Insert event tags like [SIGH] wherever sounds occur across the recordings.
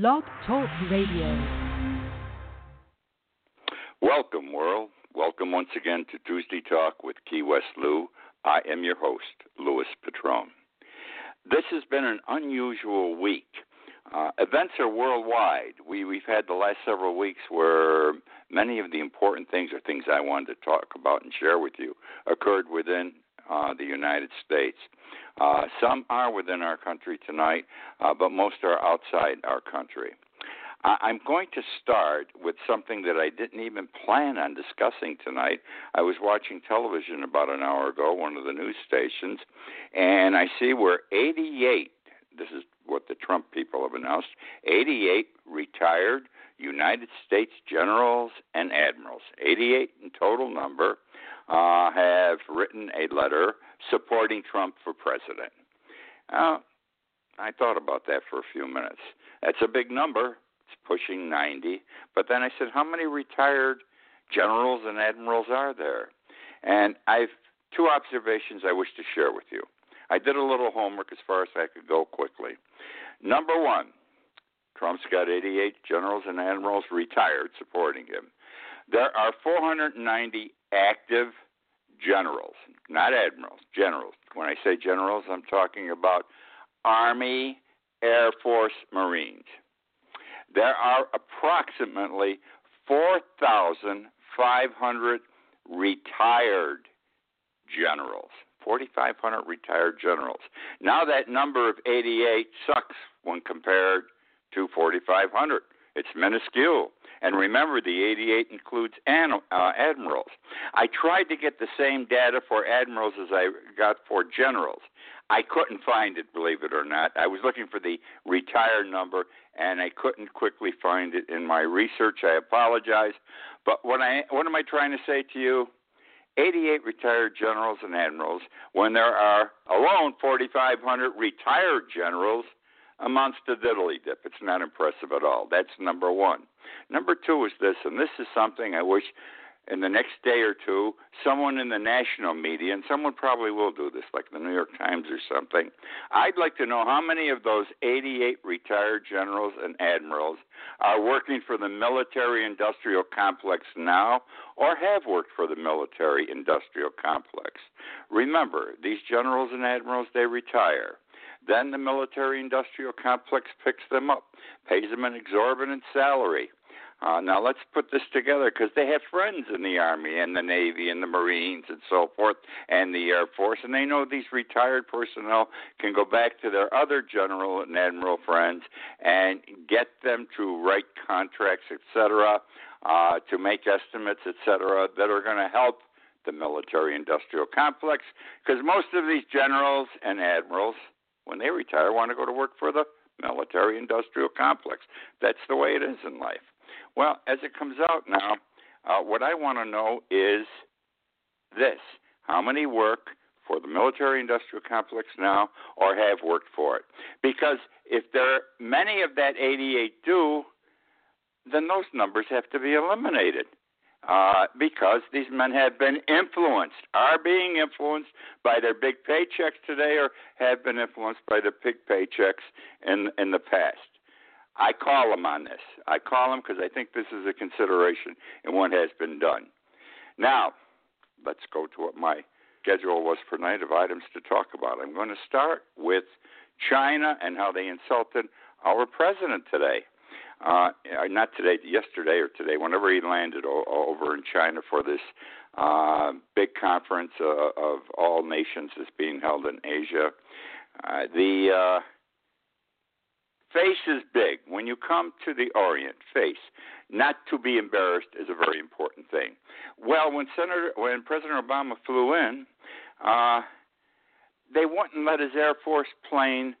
Blog Talk Radio. Welcome, world. Welcome once again to Tuesday Talk with Key West Lou. I am your host, Louis Petrone. This has been an unusual week. Uh, events are worldwide. We, we've had the last several weeks where many of the important things or things I wanted to talk about and share with you occurred within uh, the United States. Uh, some are within our country tonight, uh, but most are outside our country. I'm going to start with something that I didn't even plan on discussing tonight. I was watching television about an hour ago, one of the news stations, and I see where 88, this is what the Trump people have announced, 88 retired United States generals and admirals, 88 in total number, uh, have written a letter supporting Trump for president. Uh, I thought about that for a few minutes. That's a big number. It's pushing 90. But then I said, how many retired generals and admirals are there? And I've two observations I wish to share with you. I did a little homework as far as I could go quickly. Number one, Trump's got 88 generals and admirals retired supporting him. There are 490 active generals, not admirals, generals. When I say generals, I'm talking about Army, Air Force, Marines. There are approximately 4,500 retired generals. 4,500 retired generals. Now that number of 88 sucks when compared to 4,500. It's minuscule. And remember, the 88 includes an, uh, admirals. I tried to get the same data for admirals as I got for generals. I couldn't find it, believe it or not. I was looking for the retired number, and I couldn't quickly find it in my research. I apologize. But what I what am I trying to say to you? 88 retired generals and admirals, when there are alone 4,500 retired generals amounts to diddly dip. It's not impressive at all. That's number one. Number two is this, and this is something I wish in the next day or two, someone in the national media, and someone probably will do this, like the New York Times or something. I'd like to know how many of those 88 retired generals and admirals are working for the military industrial complex now or have worked for the military industrial complex. Remember, these generals and admirals, they retire. Then the military industrial complex picks them up, pays them an exorbitant salary. Uh, now let's put this together because they have friends in the Army and the Navy and the Marines and so forth and the Air Force, and they know these retired personnel can go back to their other general and admiral friends and get them to write contracts, etc., uh, to make estimates, etc., that are going to help the military industrial complex because most of these generals and admirals when they retire, want to go to work for the military industrial complex. That's the way it is in life. Well, as it comes out now, uh, what I want to know is this how many work for the military industrial complex now or have worked for it? Because if there are many of that 88 do, then those numbers have to be eliminated uh, because these men have been influenced, are being influenced by their big paychecks today, or have been influenced by their big paychecks in in the past. I call them on this. I call them because I think this is a consideration in what has been done. Now, let's go to what my schedule was for night of items to talk about. I'm going to start with China and how they insulted our president today uh, not today, yesterday or today, whenever he landed o- over in China for this uh, big conference uh, of all nations that's being held in Asia. Uh, the uh, face is big. When you come to the Orient, face, not to be embarrassed is a very important thing. Well, when Senator, when President Obama flew in, uh, they wouldn't let his Air Force plane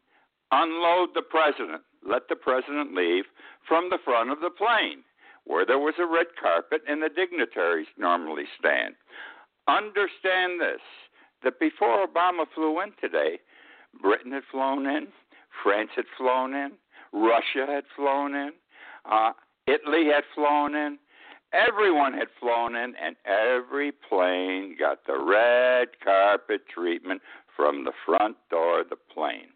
unload the president let the president leave from the front of the plane, where there was a red carpet and the dignitaries normally stand. Understand this that before Obama flew in today, Britain had flown in, France had flown in, Russia had flown in, uh, Italy had flown in, everyone had flown in, and every plane got the red carpet treatment from the front door of the plane.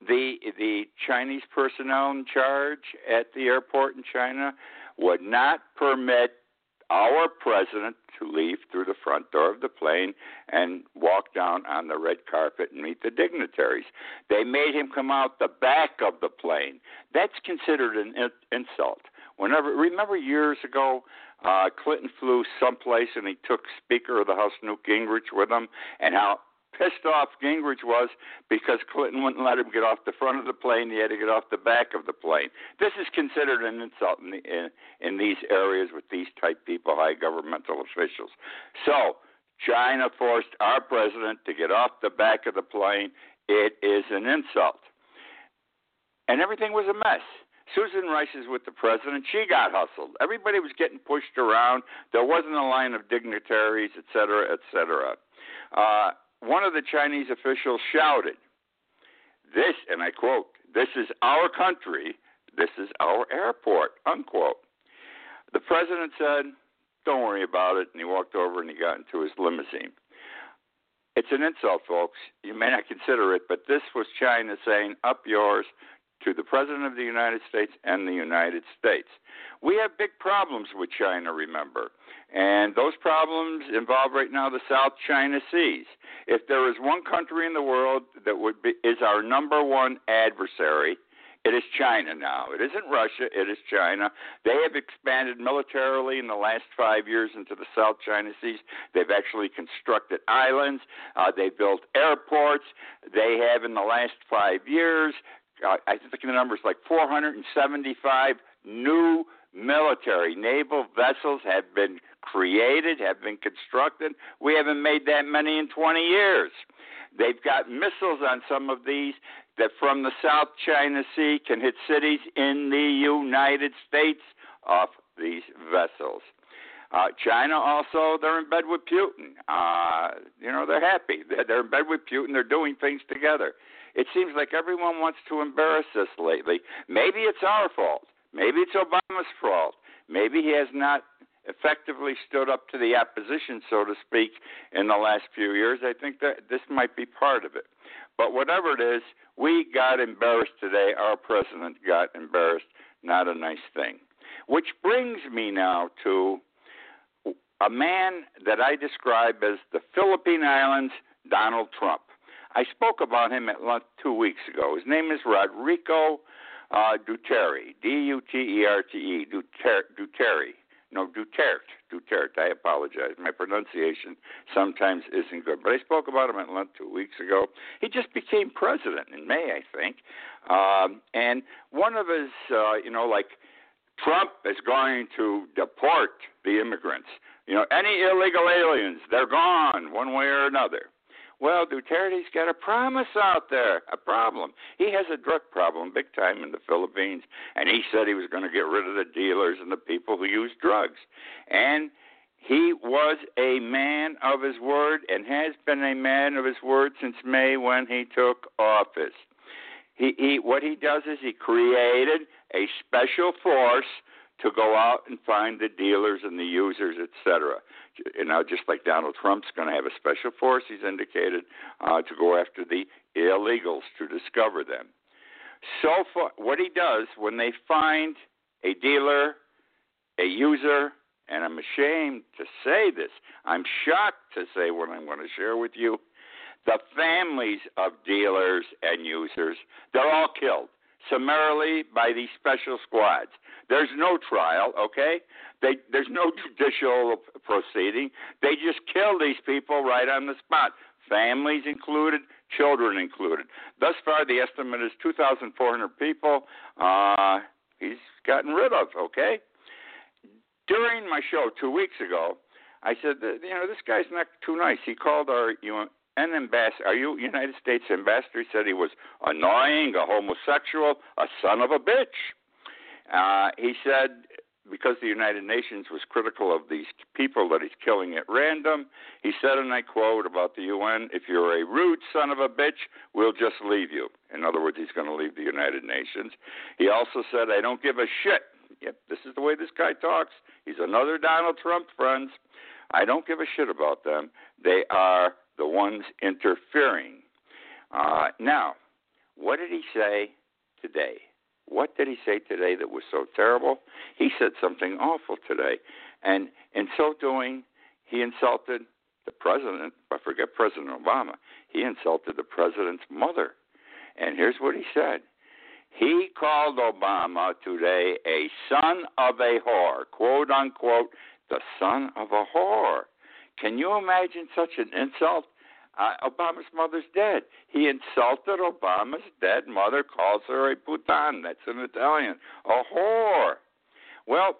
The the Chinese personnel in charge at the airport in China would not permit our president to leave through the front door of the plane and walk down on the red carpet and meet the dignitaries. They made him come out the back of the plane. That's considered an insult. Whenever remember years ago, uh, Clinton flew someplace and he took Speaker of the House Newt Gingrich with him, and how pissed off Gingrich was because Clinton wouldn't let him get off the front of the plane. He had to get off the back of the plane. This is considered an insult in, the, in, in these areas with these type people, high governmental officials. So China forced our president to get off the back of the plane. It is an insult. And everything was a mess. Susan Rice is with the president. She got hustled. Everybody was getting pushed around. There wasn't a line of dignitaries, et cetera, et cetera. Uh, one of the Chinese officials shouted, This, and I quote, this is our country, this is our airport, unquote. The president said, Don't worry about it, and he walked over and he got into his limousine. It's an insult, folks. You may not consider it, but this was China saying, Up yours to the President of the United States and the United States. We have big problems with China, remember. And those problems involve right now the South China Seas. If there is one country in the world that would be is our number one adversary, it is China now. It isn't Russia, it is China. They have expanded militarily in the last five years into the South China Seas. They've actually constructed islands, uh, they built airports. They have, in the last five years, I think the number is like 475 new military naval vessels have been created, have been constructed. We haven't made that many in 20 years. They've got missiles on some of these that from the South China Sea can hit cities in the United States off these vessels. Uh, China also, they're in bed with Putin. Uh, you know, they're happy. They're in bed with Putin. They're doing things together. It seems like everyone wants to embarrass us lately. Maybe it's our fault. Maybe it's Obama's fault. Maybe he has not effectively stood up to the opposition, so to speak, in the last few years. I think that this might be part of it. But whatever it is, we got embarrassed today. Our president got embarrassed. Not a nice thing. Which brings me now to a man that I describe as the Philippine Islands Donald Trump. I spoke about him at lunch two weeks ago. His name is Rodrigo uh, Duterte, D U T E R T E, Duterte. No, Duterte. Duterte. I apologize. My pronunciation sometimes isn't good. But I spoke about him at lunch two weeks ago. He just became president in May, I think. Um, and one of his, uh, you know, like Trump is going to deport the immigrants. You know, any illegal aliens, they're gone one way or another. Well, Duterte's got a promise out there, a problem. He has a drug problem big time in the Philippines, and he said he was going to get rid of the dealers and the people who use drugs. And he was a man of his word and has been a man of his word since May when he took office. He, he what he does is he created a special force to go out and find the dealers and the users, etc. You know, just like Donald Trump's going to have a special force, he's indicated uh, to go after the illegals to discover them. So far, what he does when they find a dealer, a user, and I'm ashamed to say this, I'm shocked to say what I'm going to share with you. The families of dealers and users, they're all killed summarily by these special squads. There's no trial, okay? They, there's no judicial proceeding. They just kill these people right on the spot, families included, children included. Thus far, the estimate is 2,400 people uh, he's gotten rid of, okay? During my show two weeks ago, I said, you know, this guy's not too nice. He called our an ambassador, are you United States ambassador? He said he was annoying, a homosexual, a son of a bitch. Uh, he said because the United Nations was critical of these people that he's killing at random, he said, and I quote about the UN, if you're a rude son of a bitch, we'll just leave you. In other words, he's going to leave the United Nations. He also said, I don't give a shit. Yep, this is the way this guy talks. He's another Donald Trump, friends. I don't give a shit about them. They are the ones interfering. Uh, now, what did he say today? What did he say today that was so terrible? He said something awful today. And in so doing, he insulted the president. I forget President Obama. He insulted the president's mother. And here's what he said he called Obama today a son of a whore, quote unquote, the son of a whore. Can you imagine such an insult? Uh, Obama's mother's dead. He insulted Obama's dead mother, calls her a putan. That's in Italian. A whore. Well,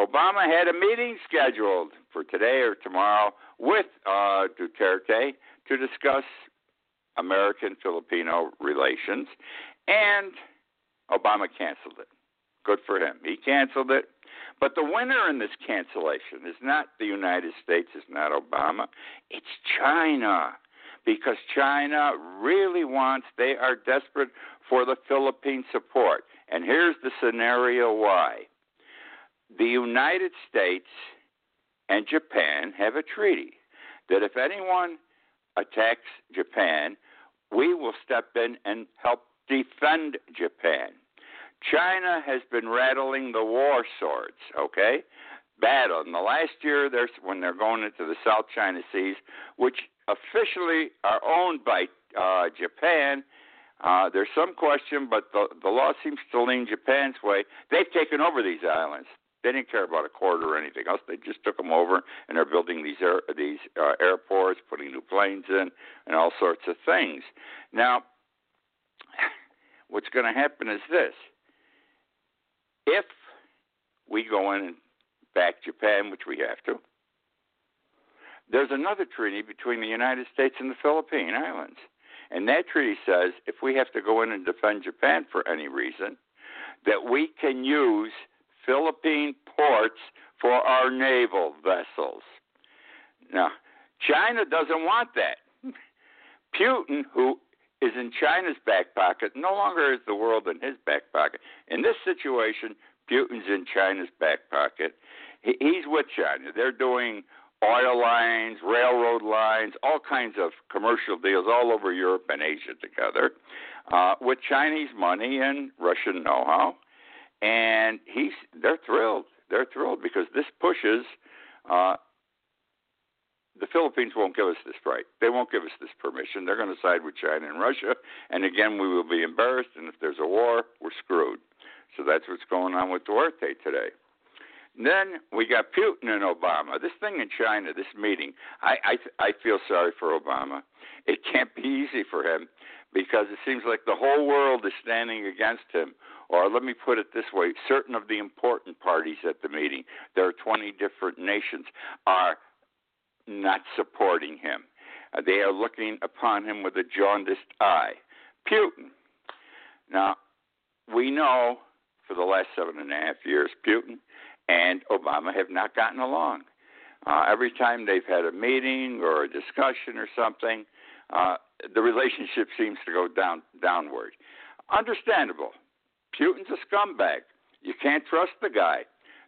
Obama had a meeting scheduled for today or tomorrow with uh, Duterte to discuss American Filipino relations, and Obama canceled it. Good for him. He canceled it. But the winner in this cancellation is not the United States, it's not Obama, it's China. Because China really wants, they are desperate for the Philippine support. And here's the scenario why the United States and Japan have a treaty that if anyone attacks Japan, we will step in and help defend Japan. China has been rattling the war swords, okay? Battle. In the last year, there's when they're going into the South China Seas, which officially are owned by uh, Japan. Uh, there's some question, but the, the law seems to lean Japan's way. They've taken over these islands. They didn't care about a quarter or anything else. They just took them over, and they're building these air, these uh, airports, putting new planes in, and all sorts of things. Now, [SIGHS] what's going to happen is this: if we go in and back Japan, which we have to, there's another treaty between the United States and the Philippine Islands. And that treaty says if we have to go in and defend Japan for any reason, that we can use Philippine ports for our naval vessels. Now, China doesn't want that. Putin, who is in China's back pocket. No longer is the world in his back pocket. In this situation, Putin's in China's back pocket. He's with China. They're doing oil lines, railroad lines, all kinds of commercial deals all over Europe and Asia together uh, with Chinese money and Russian know-how. And he's they're thrilled. They're thrilled because this pushes uh, the Philippines won't give us this right. They won't give us this permission. They're going to side with China and Russia, and again, we will be embarrassed. And if there's a war, we're screwed. So that's what's going on with Duarte today. then we got Putin and Obama. This thing in China, this meeting, I, I I feel sorry for Obama. It can't be easy for him because it seems like the whole world is standing against him. Or let me put it this way: certain of the important parties at the meeting, there are 20 different nations, are not supporting him. Uh, they are looking upon him with a jaundiced eye. Putin. Now, we know for the last seven and a half years, Putin and Obama have not gotten along. Uh, every time they've had a meeting or a discussion or something, uh, the relationship seems to go down downward. Understandable. Putin's a scumbag. You can't trust the guy.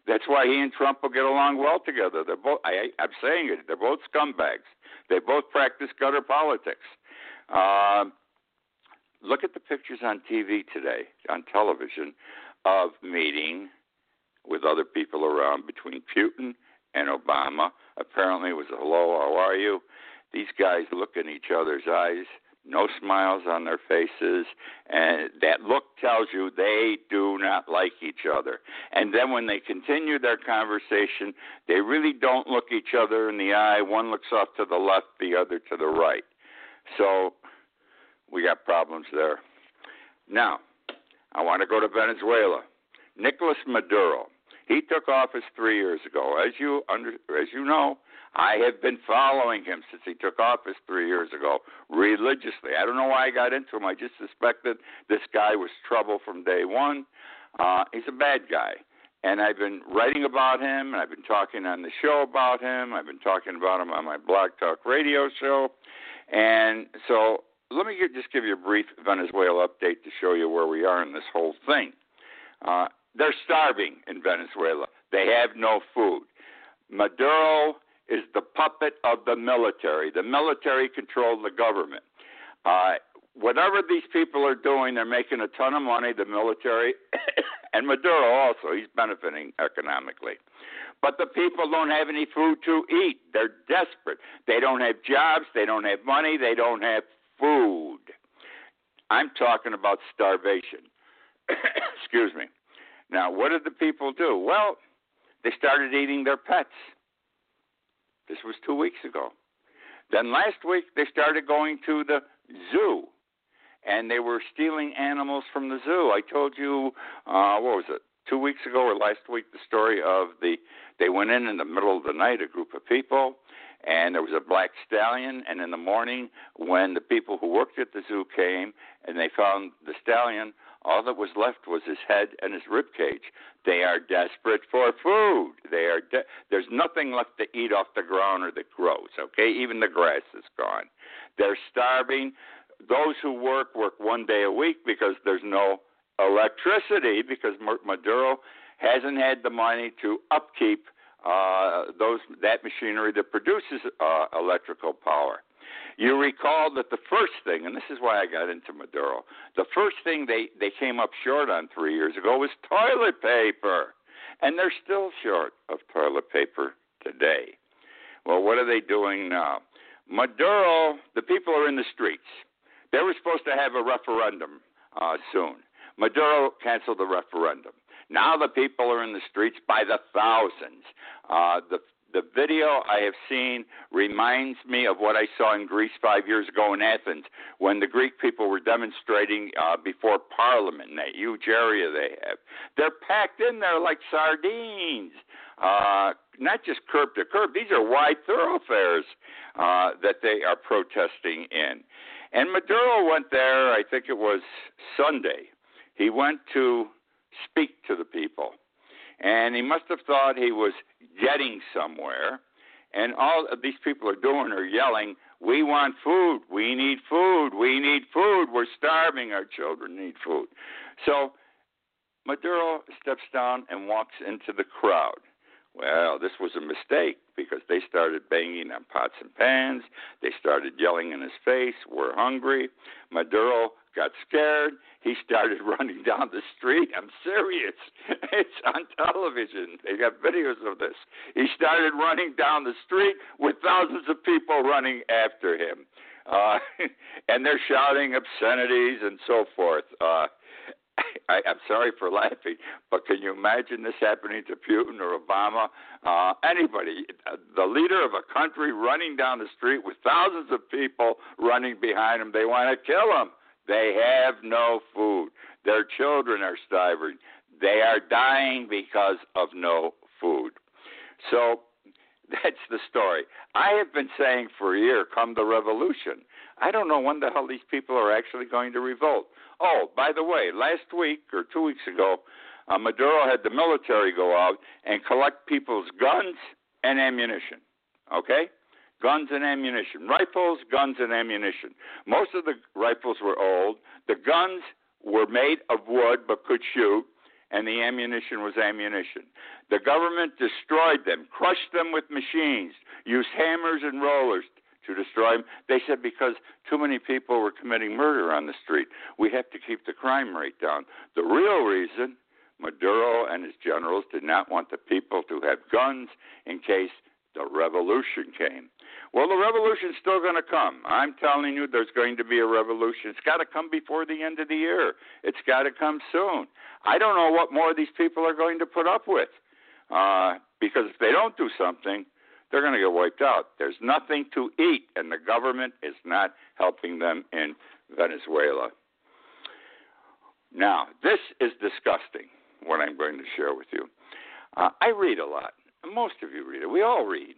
That's why he and Trump will get along well together. They're both. I, I'm saying it. They're both scumbags. They both practice gutter politics. Uh, look at the pictures on TV today, on television, of meeting with other people around between Putin and Obama. Apparently, it was a hello, how are you? These guys look in each other's eyes no smiles on their faces, and that look tells you they do not like each other. And then when they continue their conversation, they really don't look each other in the eye. One looks off to the left, the other to the right. So we got problems there. Now, I want to go to Venezuela. Nicolas Maduro. He took office three years ago. As you under, as you know, I have been following him since he took office three years ago religiously. I don't know why I got into him. I just suspected this guy was trouble from day one. Uh, he's a bad guy. And I've been writing about him, and I've been talking on the show about him. I've been talking about him on my blog talk radio show. And so let me get, just give you a brief Venezuela update to show you where we are in this whole thing. Uh, they're starving in Venezuela. They have no food. Maduro is the puppet of the military. The military controls the government. Uh, whatever these people are doing, they're making a ton of money. The military [COUGHS] and Maduro also, he's benefiting economically. But the people don't have any food to eat. They're desperate. They don't have jobs. They don't have money. They don't have food. I'm talking about starvation. [COUGHS] Excuse me. Now, what did the people do? Well, they started eating their pets. This was two weeks ago. Then last week, they started going to the zoo and they were stealing animals from the zoo. I told you, uh, what was it, two weeks ago or last week, the story of the they went in in the middle of the night, a group of people, and there was a black stallion. And in the morning, when the people who worked at the zoo came and they found the stallion, all that was left was his head and his rib cage. They are desperate for food. They are. De- There's nothing left to eat off the ground or that grows. Okay, even the grass is gone. They're starving. Those who work work one day a week because there's no electricity because Maduro hasn't had the money to upkeep uh, those that machinery that produces uh, electrical power. You recall that the first thing, and this is why I got into Maduro, the first thing they, they came up short on three years ago was toilet paper. And they're still short of toilet paper today. Well, what are they doing now? Maduro, the people are in the streets. They were supposed to have a referendum uh, soon. Maduro canceled the referendum. Now the people are in the streets by the thousands. Uh, the the video I have seen reminds me of what I saw in Greece five years ago in Athens when the Greek people were demonstrating uh, before Parliament. in That huge area they have, they're packed in there like sardines. Uh, not just curb to curb; these are wide thoroughfares uh, that they are protesting in. And Maduro went there, I think it was Sunday. He went to speak to the people. And he must have thought he was getting somewhere. And all these people are doing are yelling, We want food. We need food. We need food. We're starving. Our children need food. So Maduro steps down and walks into the crowd. Well, this was a mistake because they started banging on pots and pans. They started yelling in his face, We're hungry. Maduro got scared. He started [LAUGHS] running down the street. I'm serious. [LAUGHS] It's on television. They got videos of this. He started running down the street with thousands of people running after him. Uh, [LAUGHS] and they're shouting obscenities and so forth. Uh, I, I'm sorry for laughing, but can you imagine this happening to Putin or Obama? Uh, anybody, the leader of a country running down the street with thousands of people running behind him, they want to kill him. They have no food. Their children are starving. They are dying because of no food. So [LAUGHS] that's the story. I have been saying for a year, come the revolution. I don't know when the hell these people are actually going to revolt. Oh, by the way, last week or two weeks ago, uh, Maduro had the military go out and collect people's guns and ammunition. Okay? Guns and ammunition. Rifles, guns, and ammunition. Most of the rifles were old. The guns were made of wood but could shoot, and the ammunition was ammunition. The government destroyed them, crushed them with machines, used hammers and rollers to destroy them. They said because too many people were committing murder on the street. We have to keep the crime rate down. The real reason Maduro and his generals did not want the people to have guns in case the revolution came. Well, the revolution's still going to come. I'm telling you, there's going to be a revolution. It's got to come before the end of the year. It's got to come soon. I don't know what more these people are going to put up with, uh, because if they don't do something, they're going to get wiped out. There's nothing to eat, and the government is not helping them in Venezuela. Now, this is disgusting, what I'm going to share with you. Uh, I read a lot. Most of you read it. We all read.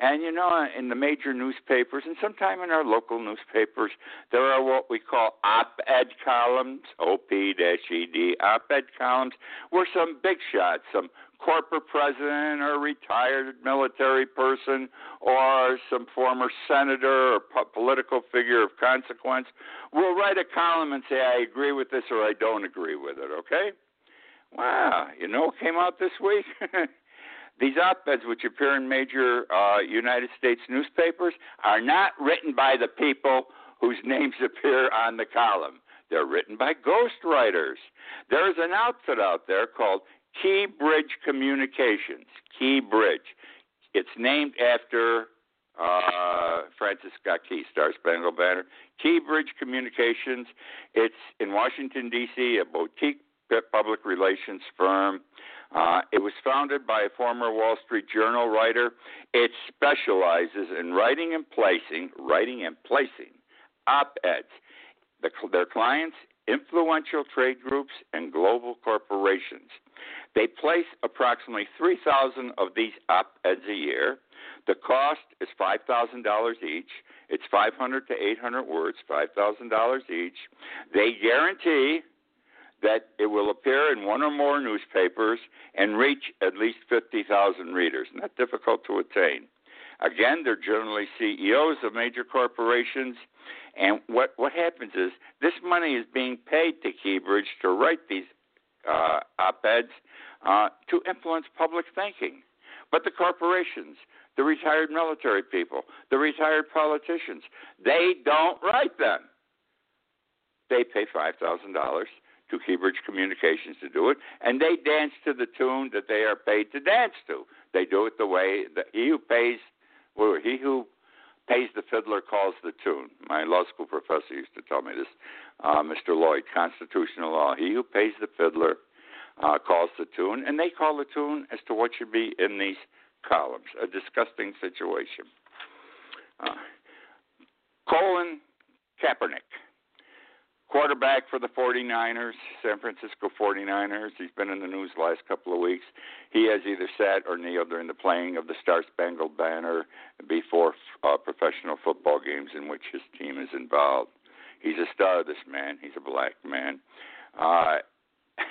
And you know, in the major newspapers and sometimes in our local newspapers, there are what we call op-ed columns, O-P-E-D, op-ed columns, where some big shots, some corporate president or retired military person or some former senator or po- political figure of consequence will write a column and say, I agree with this or I don't agree with it, okay? Wow, you know what came out this week? [LAUGHS] These op eds, which appear in major uh, United States newspapers, are not written by the people whose names appear on the column. They're written by ghostwriters. There's an outfit out there called Key Bridge Communications. Key Bridge. It's named after uh, Francis Scott Key, Star Spangled Banner. Key Bridge Communications. It's in Washington, D.C., a boutique public relations firm. Uh, it was founded by a former Wall Street Journal writer. It specializes in writing and placing, writing and placing op-eds. The, their clients, influential trade groups, and global corporations. They place approximately 3,000 of these op-eds a year. The cost is $5,000 each. It's 500 to 800 words, $5,000 each. They guarantee that it will appear in one or more newspapers and reach at least 50,000 readers. Not difficult to attain. Again, they're generally CEOs of major corporations. And what, what happens is this money is being paid to Keybridge to write these uh, op eds uh, to influence public thinking. But the corporations, the retired military people, the retired politicians, they don't write them. They pay $5,000 to Keybridge Communications to do it, and they dance to the tune that they are paid to dance to. They do it the way that he who pays, well, he who pays the fiddler calls the tune. My law school professor used to tell me this, uh, Mr. Lloyd, constitutional law. He who pays the fiddler uh, calls the tune, and they call the tune as to what should be in these columns. A disgusting situation. Uh, Colin Kaepernick, quarterback for the 49ers, San Francisco 49ers. He's been in the news the last couple of weeks. He has either sat or kneeled during the playing of the Star Spangled Banner before uh, professional football games in which his team is involved. He's a star, this man. He's a black man. Uh, [LAUGHS]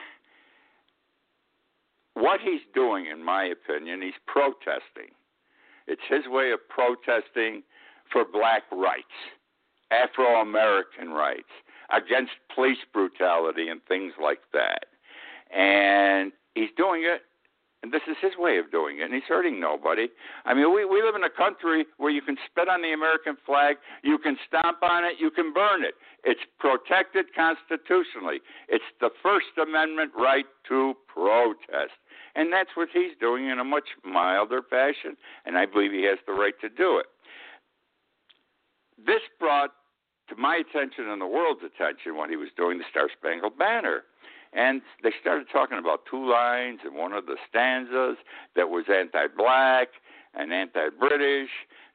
what he's doing, in my opinion, he's protesting. It's his way of protesting for black rights, Afro American rights, against police brutality and things like that. And he's doing it, and this is his way of doing it, and he's hurting nobody. I mean, we, we live in a country where you can spit on the American flag, you can stomp on it, you can burn it. It's protected constitutionally. It's the First Amendment right to protest. And that's what he's doing in a much milder fashion, and I believe he has the right to do it. This brought to my attention and the world's attention when he was doing the Star Spangled Banner. And they started talking about two lines in one of the stanzas that was anti black and anti British.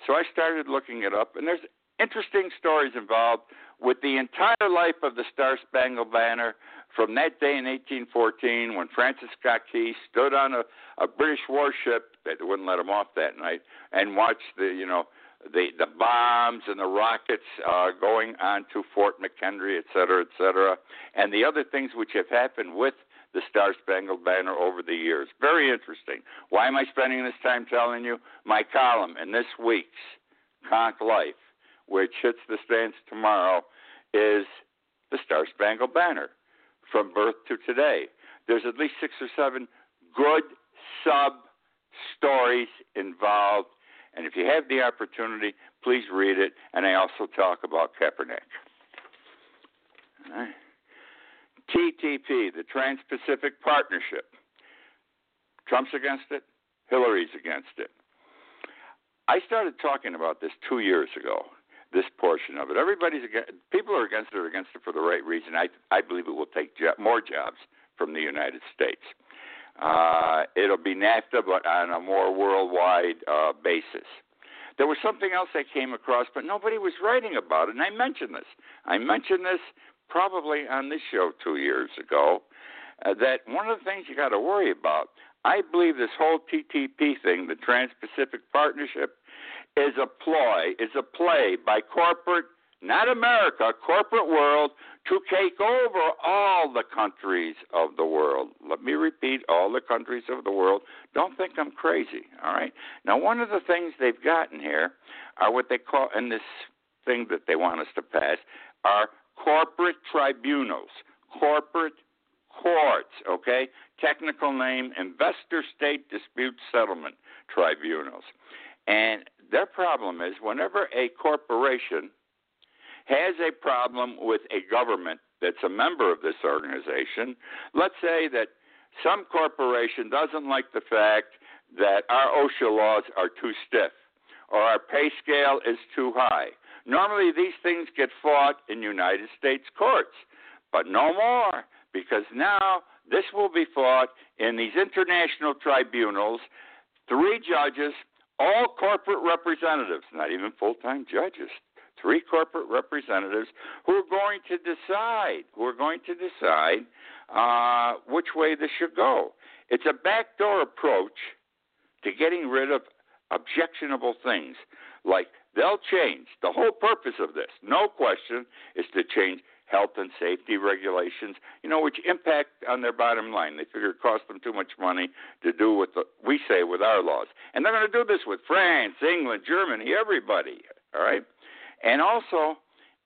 So I started looking it up, and there's interesting stories involved with the entire life of the Star Spangled Banner from that day in 1814 when Francis Scott Key stood on a, a British warship that wouldn't let him off that night and watched the you know the the bombs and the rockets uh, going onto Fort McHenry, et cetera, et cetera, and the other things which have happened with the Star Spangled Banner over the years. Very interesting. Why am I spending this time telling you? My column in this week's Konk Life, which hits the stands tomorrow, is the Star Spangled Banner from birth to today. There's at least six or seven good sub stories involved. And if you have the opportunity, please read it. And I also talk about Kaepernick. Right. TTP, the Trans Pacific Partnership. Trump's against it, Hillary's against it. I started talking about this two years ago this portion of it. Everybody's against, people are against it or against it for the right reason. I I believe it will take jo- more jobs from the United States. Uh, it'll be NAFTA, but on a more worldwide uh, basis. There was something else I came across, but nobody was writing about it, and I mentioned this. I mentioned this probably on this show two years ago. Uh, that one of the things you got to worry about. I believe this whole TTP thing, the Trans-Pacific Partnership, is a ploy, is a play by corporate, not America, corporate world to take over all the countries of the world. Let me repeat all the countries of the world. Don't think I'm crazy, all right? Now, one of the things they've gotten here are what they call, in this thing that they want us to pass, are corporate tribunals, corporate courts, okay? Technical name, investor state dispute settlement tribunals. And their problem is whenever a corporation has a problem with a government that's a member of this organization, let's say that some corporation doesn't like the fact that our OSHA laws are too stiff or our pay scale is too high. Normally, these things get fought in United States courts, but no more because now this will be fought in these international tribunals. Three judges, all corporate representatives, not even full time judges, three corporate representatives who are going to decide, who are going to decide uh, which way this should go. It's a backdoor approach to getting rid of objectionable things like they'll change. The whole purpose of this, no question, is to change health and safety regulations, you know, which impact on their bottom line. They figure it costs them too much money to do what we say with our laws. And they're going to do this with France, England, Germany, everybody, all right? And also,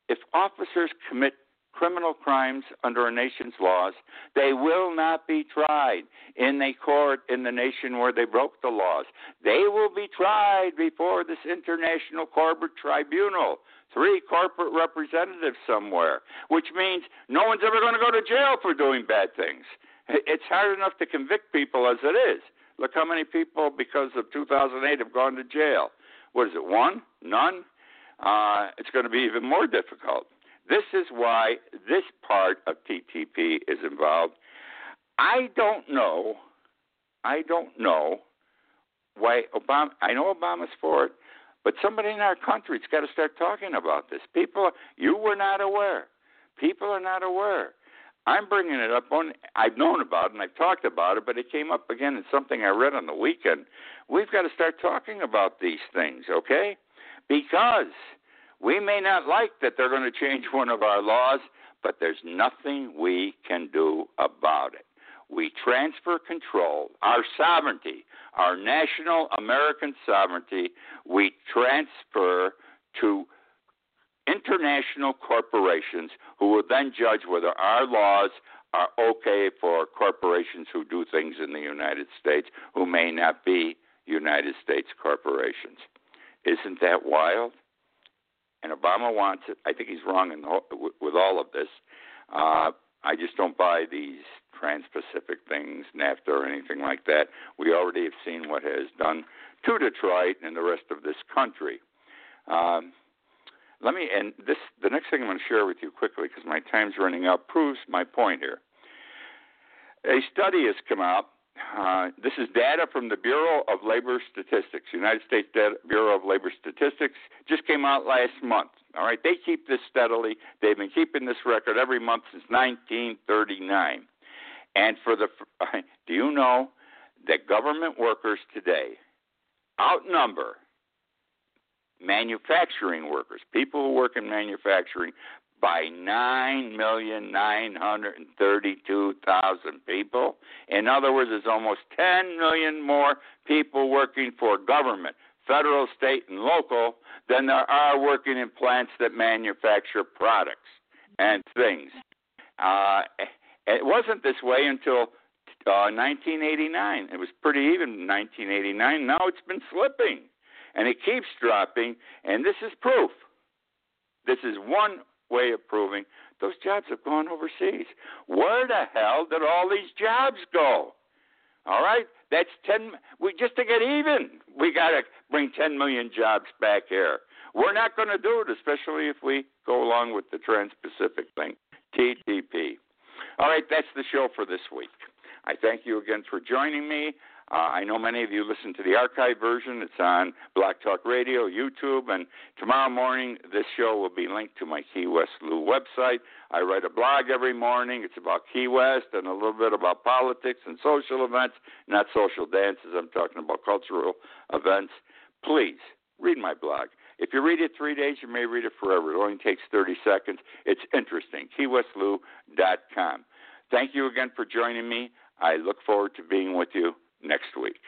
if officers commit criminal crimes under a nation's laws, they will not be tried in a court in the nation where they broke the laws. They will be tried before this international corporate tribunal, three corporate representatives somewhere, which means no one's ever going to go to jail for doing bad things. It's hard enough to convict people as it is. Look how many people, because of 2008, have gone to jail. What is it, one? None? Uh, it's going to be even more difficult. This is why this part of TTP is involved. I don't know. I don't know why Obama. I know Obama's for it, but somebody in our country's got to start talking about this. People, you were not aware. People are not aware. I'm bringing it up on. I've known about it and I've talked about it, but it came up again in something I read on the weekend. We've got to start talking about these things, okay? Because we may not like that they're going to change one of our laws, but there's nothing we can do about it. We transfer control, our sovereignty, our national American sovereignty, we transfer to international corporations who will then judge whether our laws are okay for corporations who do things in the United States who may not be United States corporations. Isn't that wild? and Obama wants it. I think he's wrong in the, with all of this. Uh, I just don't buy these trans-Pacific things, NAFTA or anything like that. We already have seen what has done to Detroit and the rest of this country. Um, let me and this the next thing I'm going to share with you quickly because my time's running out proves my point here. A study has come out uh, this is data from the Bureau of Labor Statistics, United States Bureau of Labor Statistics, just came out last month. All right, they keep this steadily. They've been keeping this record every month since 1939. And for the, [LAUGHS] do you know that government workers today outnumber manufacturing workers, people who work in manufacturing, by 9,932,000 people. In other words, there's almost 10 million more people working for government, federal, state, and local than there are working in plants that manufacture products and things. Uh, it wasn't this way until uh, 1989. It was pretty even in 1989. Now it's been slipping, and it keeps dropping, and this is proof. This is one way of proving those jobs have gone overseas. Where the hell did all these jobs go? All right, that's ten. We just to get even, we got to bring ten million jobs back here. We're not going to do it, especially if we go along with the Trans-Pacific thing, TTP. All right, that's the show for this week. I thank you again for joining me. Uh, I know many of you listen to the archive version. It's on Blog Talk Radio, YouTube, and tomorrow morning this show will be linked to my Key West Lou website. I write a blog every morning. It's about Key West and a little bit about politics and social events, not social dances. I'm talking about cultural events. Please read my blog. If you read it three days, you may read it forever. It only takes 30 seconds. It's interesting. KeyWestLou.com. Thank you again for joining me. I look forward to being with you next week.